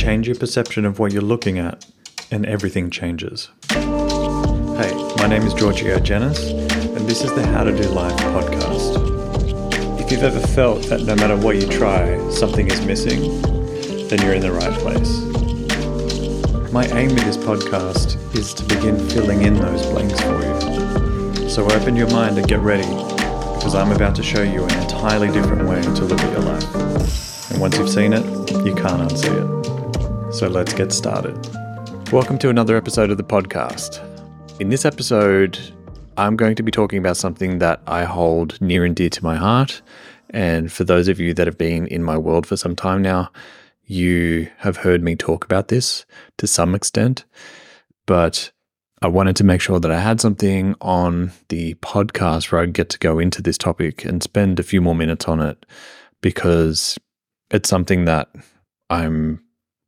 Change your perception of what you're looking at, and everything changes. Hey, my name is Giorgio Janis, and this is the How to Do Life podcast. If you've ever felt that no matter what you try, something is missing, then you're in the right place. My aim with this podcast is to begin filling in those blanks for you. So open your mind and get ready, because I'm about to show you an entirely different way to look at your life. And once you've seen it, you can't unsee it. So let's get started. Welcome to another episode of the podcast. In this episode, I'm going to be talking about something that I hold near and dear to my heart. And for those of you that have been in my world for some time now, you have heard me talk about this to some extent. But I wanted to make sure that I had something on the podcast where I'd get to go into this topic and spend a few more minutes on it because it's something that I'm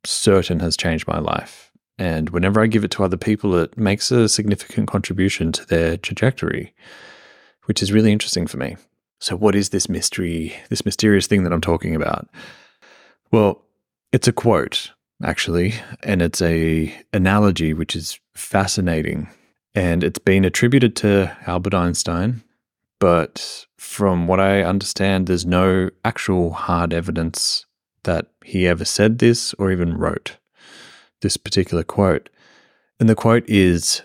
certain has changed my life. And whenever I give it to other people, it makes a significant contribution to their trajectory, which is really interesting for me. So, what is this mystery, this mysterious thing that I'm talking about? Well, it's a quote, actually, and it's a analogy which is fascinating. And it's been attributed to Albert Einstein, but from what I understand, there's no actual hard evidence that he ever said this or even wrote this particular quote. And the quote is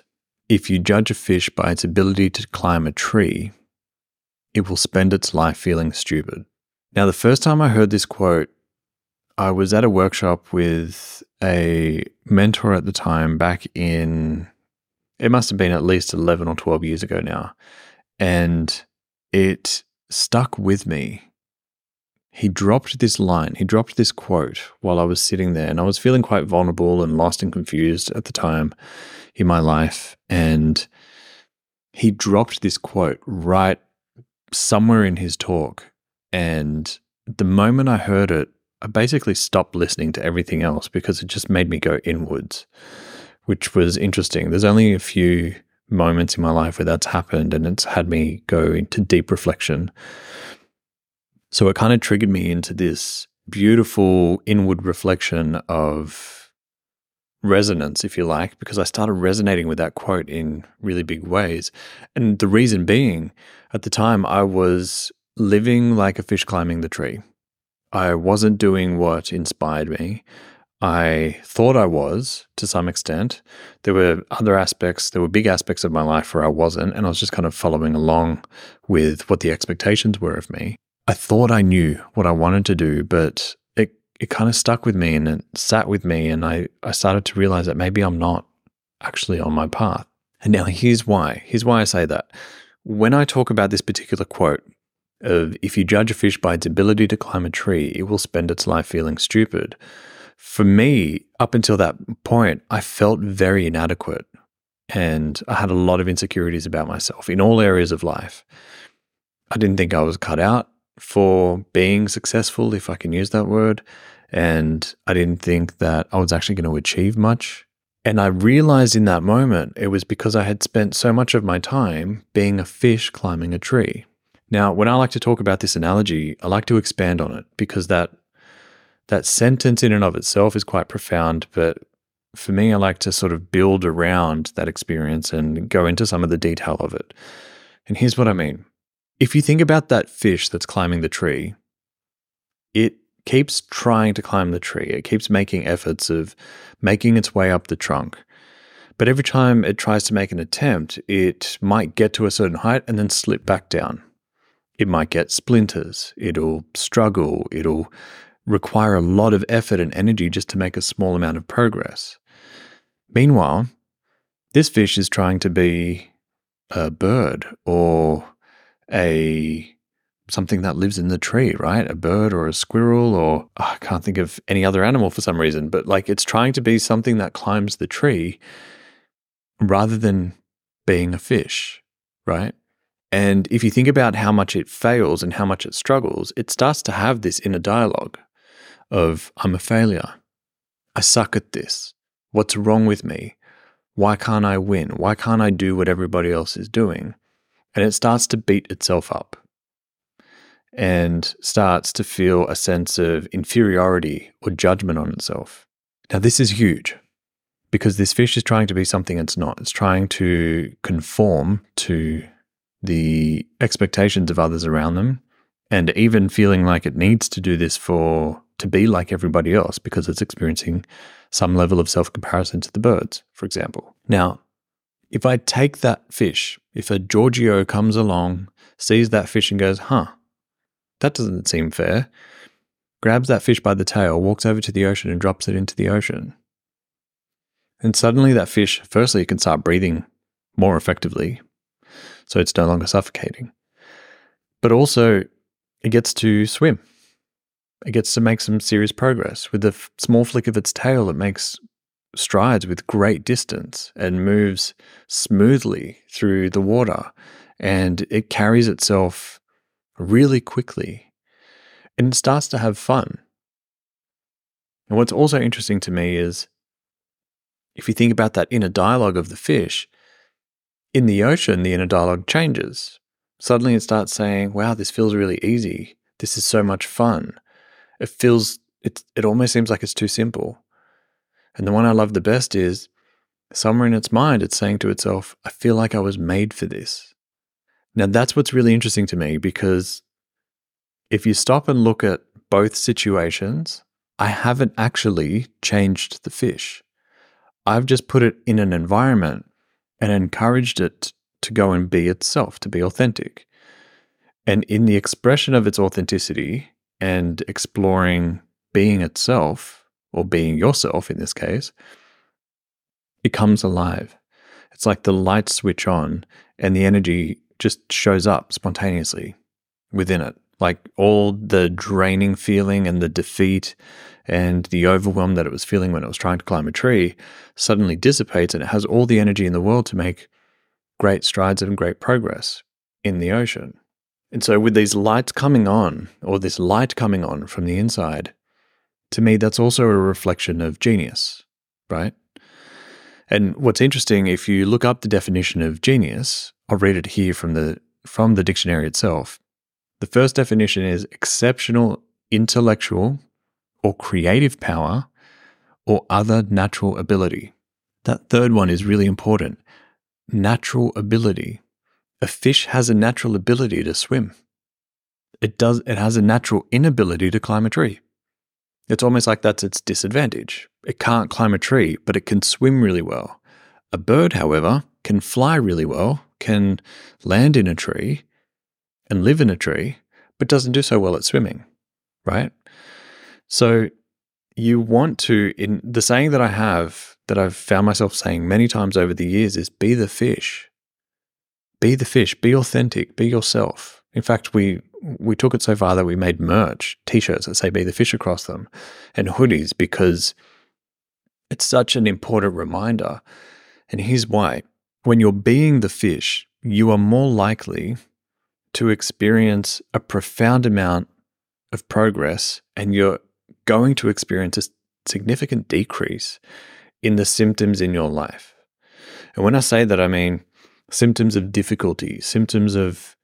If you judge a fish by its ability to climb a tree, it will spend its life feeling stupid. Now, the first time I heard this quote, I was at a workshop with a mentor at the time back in, it must have been at least 11 or 12 years ago now. And it stuck with me he dropped this line, he dropped this quote while I was sitting there, and I was feeling quite vulnerable and lost and confused at the time in my life. And he dropped this quote right somewhere in his talk. And the moment I heard it, I basically stopped listening to everything else because it just made me go inwards, which was interesting. There's only a few moments in my life where that's happened, and it's had me go into deep reflection. So it kind of triggered me into this beautiful inward reflection of resonance, if you like, because I started resonating with that quote in really big ways. And the reason being, at the time, I was living like a fish climbing the tree. I wasn't doing what inspired me. I thought I was to some extent. There were other aspects, there were big aspects of my life where I wasn't, and I was just kind of following along with what the expectations were of me. I thought I knew what I wanted to do, but it, it kind of stuck with me and it sat with me. And I, I started to realize that maybe I'm not actually on my path. And now here's why. Here's why I say that. When I talk about this particular quote of if you judge a fish by its ability to climb a tree, it will spend its life feeling stupid. For me, up until that point, I felt very inadequate and I had a lot of insecurities about myself in all areas of life. I didn't think I was cut out for being successful, if I can use that word. And I didn't think that I was actually going to achieve much. And I realized in that moment it was because I had spent so much of my time being a fish climbing a tree. Now, when I like to talk about this analogy, I like to expand on it because that that sentence in and of itself is quite profound, but for me I like to sort of build around that experience and go into some of the detail of it. And here's what I mean. If you think about that fish that's climbing the tree, it keeps trying to climb the tree. It keeps making efforts of making its way up the trunk. But every time it tries to make an attempt, it might get to a certain height and then slip back down. It might get splinters. It'll struggle. It'll require a lot of effort and energy just to make a small amount of progress. Meanwhile, this fish is trying to be a bird or a something that lives in the tree, right? A bird or a squirrel or oh, I can't think of any other animal for some reason, but like it's trying to be something that climbs the tree rather than being a fish, right? And if you think about how much it fails and how much it struggles, it starts to have this inner dialogue of I'm a failure. I suck at this. What's wrong with me? Why can't I win? Why can't I do what everybody else is doing? And it starts to beat itself up and starts to feel a sense of inferiority or judgment on itself. Now, this is huge because this fish is trying to be something it's not. It's trying to conform to the expectations of others around them and even feeling like it needs to do this for to be like everybody else because it's experiencing some level of self comparison to the birds, for example. Now, if I take that fish, if a Giorgio comes along, sees that fish and goes, huh, that doesn't seem fair, grabs that fish by the tail, walks over to the ocean and drops it into the ocean. And suddenly that fish, firstly, it can start breathing more effectively. So it's no longer suffocating. But also, it gets to swim. It gets to make some serious progress. With a f- small flick of its tail, it makes strides with great distance and moves smoothly through the water. And it carries itself really quickly and starts to have fun. And what's also interesting to me is if you think about that inner dialogue of the fish, in the ocean, the inner dialogue changes. Suddenly it starts saying, wow, this feels really easy. This is so much fun. It feels, it, it almost seems like it's too simple. And the one I love the best is somewhere in its mind, it's saying to itself, I feel like I was made for this. Now, that's what's really interesting to me because if you stop and look at both situations, I haven't actually changed the fish. I've just put it in an environment and encouraged it to go and be itself, to be authentic. And in the expression of its authenticity and exploring being itself, or being yourself in this case, it comes alive. It's like the lights switch on and the energy just shows up spontaneously within it. Like all the draining feeling and the defeat and the overwhelm that it was feeling when it was trying to climb a tree suddenly dissipates and it has all the energy in the world to make great strides and great progress in the ocean. And so, with these lights coming on, or this light coming on from the inside, to me, that's also a reflection of genius, right? And what's interesting, if you look up the definition of genius, I'll read it here from the from the dictionary itself. The first definition is exceptional intellectual or creative power or other natural ability. That third one is really important. Natural ability. A fish has a natural ability to swim. It does it has a natural inability to climb a tree. It's almost like that's its disadvantage. It can't climb a tree, but it can swim really well. A bird, however, can fly really well, can land in a tree, and live in a tree, but doesn't do so well at swimming, right? So you want to, in the saying that I have, that I've found myself saying many times over the years is be the fish. Be the fish, be authentic, be yourself. In fact, we we took it so far that we made merch, t-shirts that say be the fish across them, and hoodies because it's such an important reminder. And here's why. When you're being the fish, you are more likely to experience a profound amount of progress and you're going to experience a significant decrease in the symptoms in your life. And when I say that, I mean symptoms of difficulty, symptoms of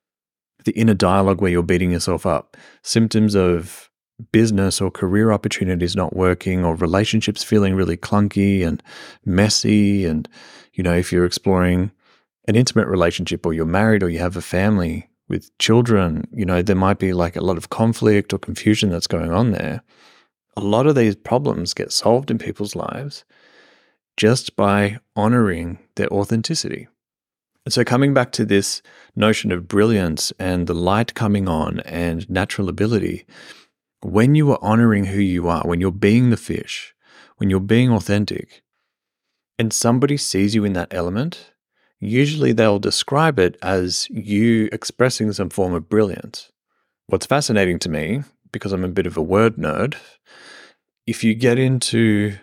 the inner dialogue where you're beating yourself up, symptoms of business or career opportunities not working or relationships feeling really clunky and messy and you know if you're exploring an intimate relationship or you're married or you have a family with children, you know, there might be like a lot of conflict or confusion that's going on there. A lot of these problems get solved in people's lives just by honoring their authenticity. And so, coming back to this notion of brilliance and the light coming on and natural ability, when you are honoring who you are, when you're being the fish, when you're being authentic, and somebody sees you in that element, usually they'll describe it as you expressing some form of brilliance. What's fascinating to me, because I'm a bit of a word nerd, if you get into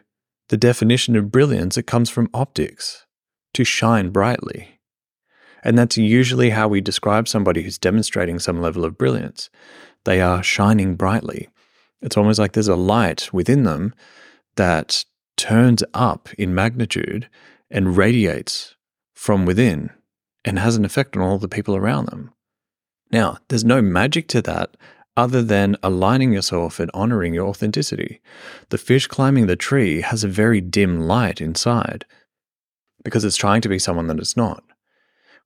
the definition of brilliance, it comes from optics, to shine brightly. And that's usually how we describe somebody who's demonstrating some level of brilliance. They are shining brightly. It's almost like there's a light within them that turns up in magnitude and radiates from within and has an effect on all the people around them. Now, there's no magic to that other than aligning yourself and honoring your authenticity. The fish climbing the tree has a very dim light inside because it's trying to be someone that it's not.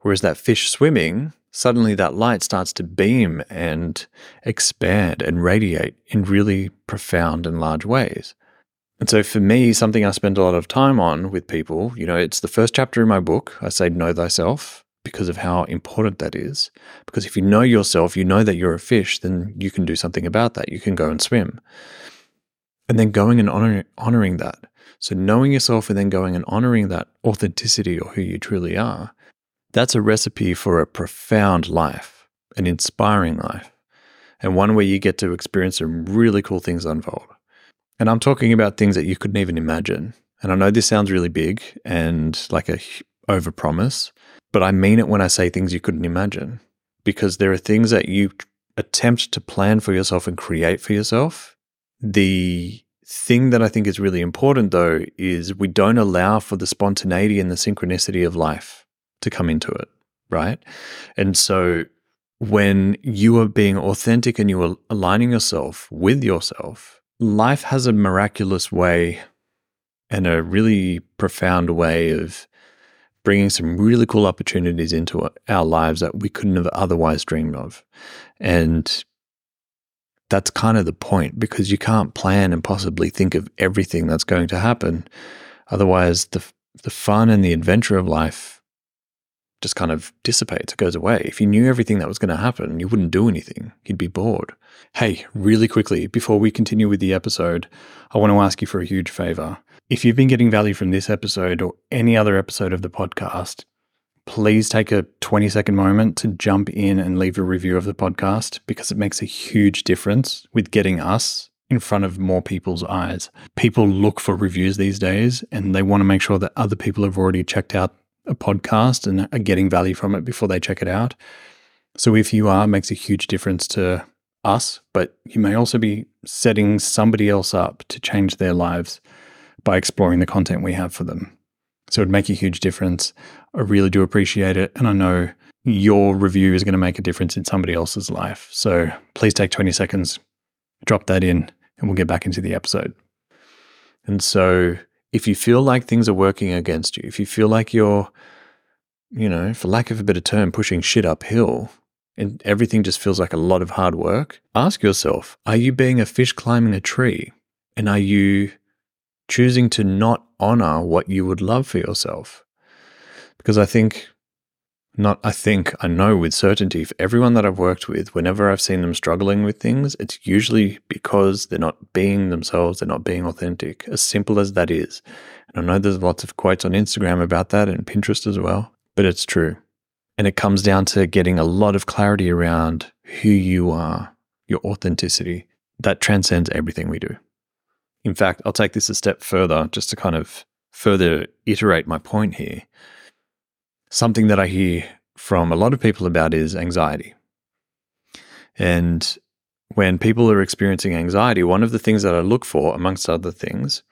Whereas that fish swimming, suddenly that light starts to beam and expand and radiate in really profound and large ways. And so for me, something I spend a lot of time on with people, you know, it's the first chapter in my book. I say, Know thyself because of how important that is. Because if you know yourself, you know that you're a fish, then you can do something about that. You can go and swim. And then going and honor, honoring that. So knowing yourself and then going and honoring that authenticity or who you truly are, that's a recipe for a profound life, an inspiring life, and one where you get to experience some really cool things unfold. And I'm talking about things that you couldn't even imagine. And I know this sounds really big and like a overpromise, but I mean it when I say things you couldn't imagine because there are things that you attempt to plan for yourself and create for yourself. The thing that I think is really important though is we don't allow for the spontaneity and the synchronicity of life to come into it, right? And so when you are being authentic and you are aligning yourself with yourself, life has a miraculous way and a really profound way of bringing some really cool opportunities into our lives that we couldn't have otherwise dreamed of. And that's kind of the point because you can't plan and possibly think of everything that's going to happen. Otherwise, the, the fun and the adventure of life just kind of dissipates, it goes away. If you knew everything that was going to happen, you wouldn't do anything. You'd be bored. Hey, really quickly, before we continue with the episode, I want to ask you for a huge favor. If you've been getting value from this episode or any other episode of the podcast, please take a 20 second moment to jump in and leave a review of the podcast because it makes a huge difference with getting us in front of more people's eyes. People look for reviews these days and they want to make sure that other people have already checked out a podcast and are getting value from it before they check it out. So if you are, makes a huge difference to us, but you may also be setting somebody else up to change their lives by exploring the content we have for them. So it'd make a huge difference. I really do appreciate it. And I know your review is going to make a difference in somebody else's life. So please take 20 seconds, drop that in, and we'll get back into the episode. And so if you feel like things are working against you, if you feel like you're, you know, for lack of a better term, pushing shit uphill and everything just feels like a lot of hard work, ask yourself are you being a fish climbing a tree? And are you choosing to not honor what you would love for yourself? Because I think not I think, I know with certainty, for everyone that I've worked with, whenever I've seen them struggling with things, it's usually because they're not being themselves, they're not being authentic, as simple as that is. And I know there's lots of quotes on Instagram about that and Pinterest as well, but it's true. And it comes down to getting a lot of clarity around who you are, your authenticity. That transcends everything we do. In fact, I'll take this a step further just to kind of further iterate my point here something that I hear from a lot of people about is anxiety. And when people are experiencing anxiety, one of the things that I look for, amongst other things,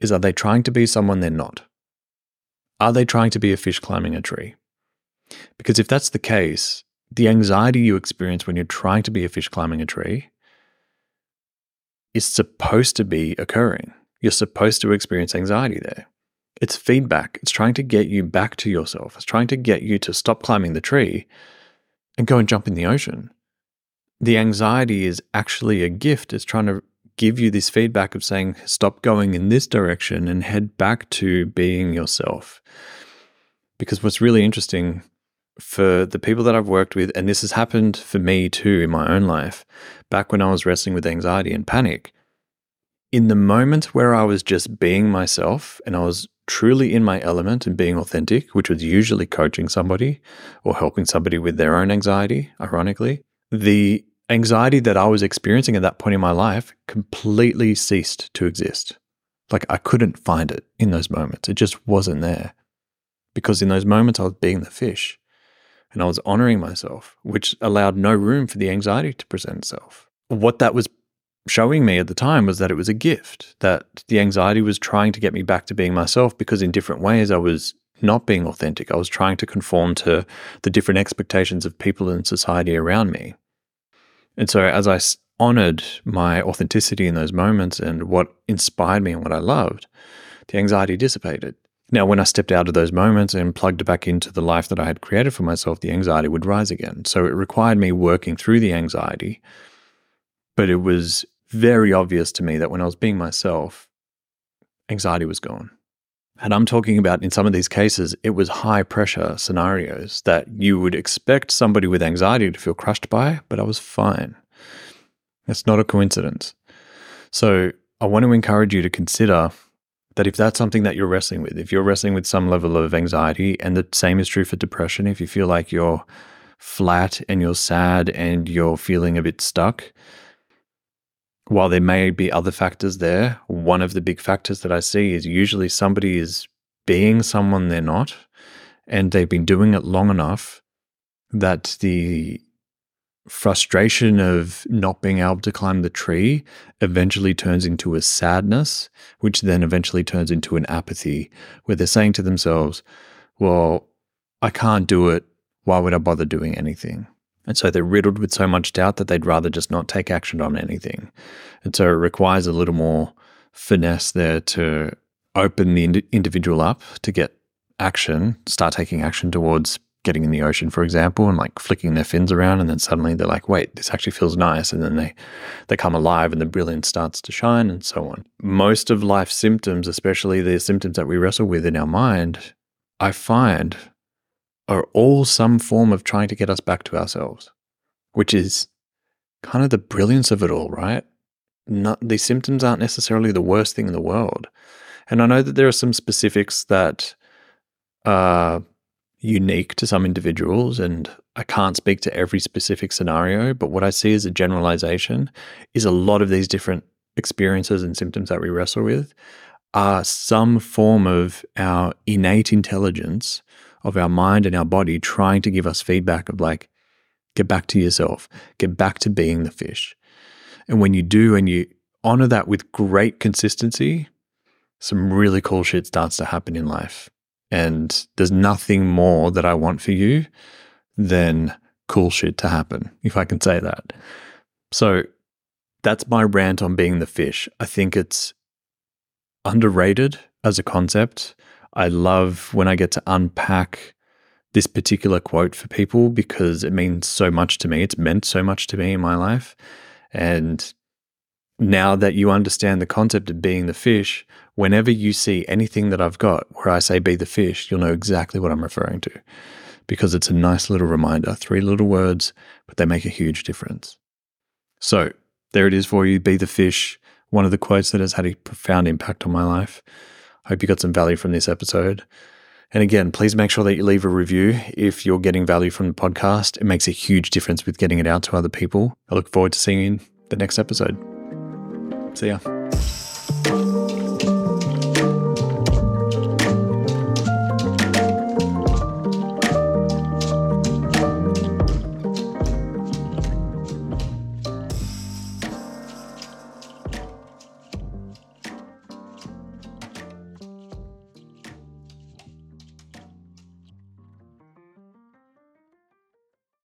is are they trying to be someone they're not? Are they trying to be a fish climbing a tree? Because if that's the case, the anxiety you experience when you're trying to be a fish climbing a tree is supposed to be occurring. You're supposed to experience anxiety there. It's feedback. It's trying to get you back to yourself. It's trying to get you to stop climbing the tree and go and jump in the ocean. The anxiety is actually a gift. It's trying to give you this feedback of saying, stop going in this direction and head back to being yourself. Because what's really interesting for the people that I've worked with, and this has happened for me too in my own life, back when I was wrestling with anxiety and panic, in the moment where I was just being myself and I was truly in my element and being authentic, which was usually coaching somebody or helping somebody with their own anxiety, ironically, the anxiety that I was experiencing at that point in my life completely ceased to exist. Like I couldn't find it in those moments. It just wasn't there. Because in those moments, I was being the fish and I was honoring myself, which allowed no room for the anxiety to present itself. What that was showing me at the time was that it was a gift, that the anxiety was trying to get me back to being myself because in different ways I was not being authentic. I was trying to conform to the different expectations of people in society around me. And so as I honored my authenticity in those moments and what inspired me and what I loved, the anxiety dissipated. Now, when I stepped out of those moments and plugged back into the life that I had created for myself, the anxiety would rise again. So it required me working through the anxiety. But it was very obvious to me that when I was being myself, anxiety was gone. And I'm talking about in some of these cases, it was high pressure scenarios that you would expect somebody with anxiety to feel crushed by, but I was fine. It's not a coincidence. So I want to encourage you to consider that if that's something that you're wrestling with, if you're wrestling with some level of anxiety, and the same is true for depression, if you feel like you're flat and you're sad and you're feeling a bit stuck, while there may be other factors there, one of the big factors that I see is usually somebody is being someone they're not, and they've been doing it long enough that the frustration of not being able to climb the tree eventually turns into a sadness, which then eventually turns into an apathy, where they're saying to themselves, Well, I can't do it. Why would I bother doing anything? And so they're riddled with so much doubt that they'd rather just not take action on anything. And so it requires a little more finesse there to open the ind- individual up to get action, start taking action towards getting in the ocean, for example, and like flicking their fins around, and then suddenly they're like, "Wait, this actually feels nice," and then they they come alive, and the brilliance starts to shine, and so on. Most of life's symptoms, especially the symptoms that we wrestle with in our mind, I find are all some form of trying to get us back to ourselves, which is kind of the brilliance of it all, right? Not, these symptoms aren't necessarily the worst thing in the world. And I know that there are some specifics that are unique to some individuals, and I can't speak to every specific scenario, but what I see as a generalization is a lot of these different experiences and symptoms that we wrestle with are some form of our innate intelligence of our mind and our body trying to give us feedback of like, get back to yourself, get back to being the fish. And when you do and you honor that with great consistency, some really cool shit starts to happen in life. And there's nothing more that I want for you than cool shit to happen, if I can say that. So that's my rant on being the fish. I think it's underrated as a concept. I love when I get to unpack this particular quote for people because it means so much to me. It's meant so much to me in my life. And now that you understand the concept of being the fish, whenever you see anything that I've got where I say be the fish, you'll know exactly what I'm referring to because it's a nice little reminder. Three little words, but they make a huge difference. So there it is for you be the fish, one of the quotes that has had a profound impact on my life. Hope you got some value from this episode. And again, please make sure that you leave a review if you're getting value from the podcast. It makes a huge difference with getting it out to other people. I look forward to seeing you in the next episode. See ya.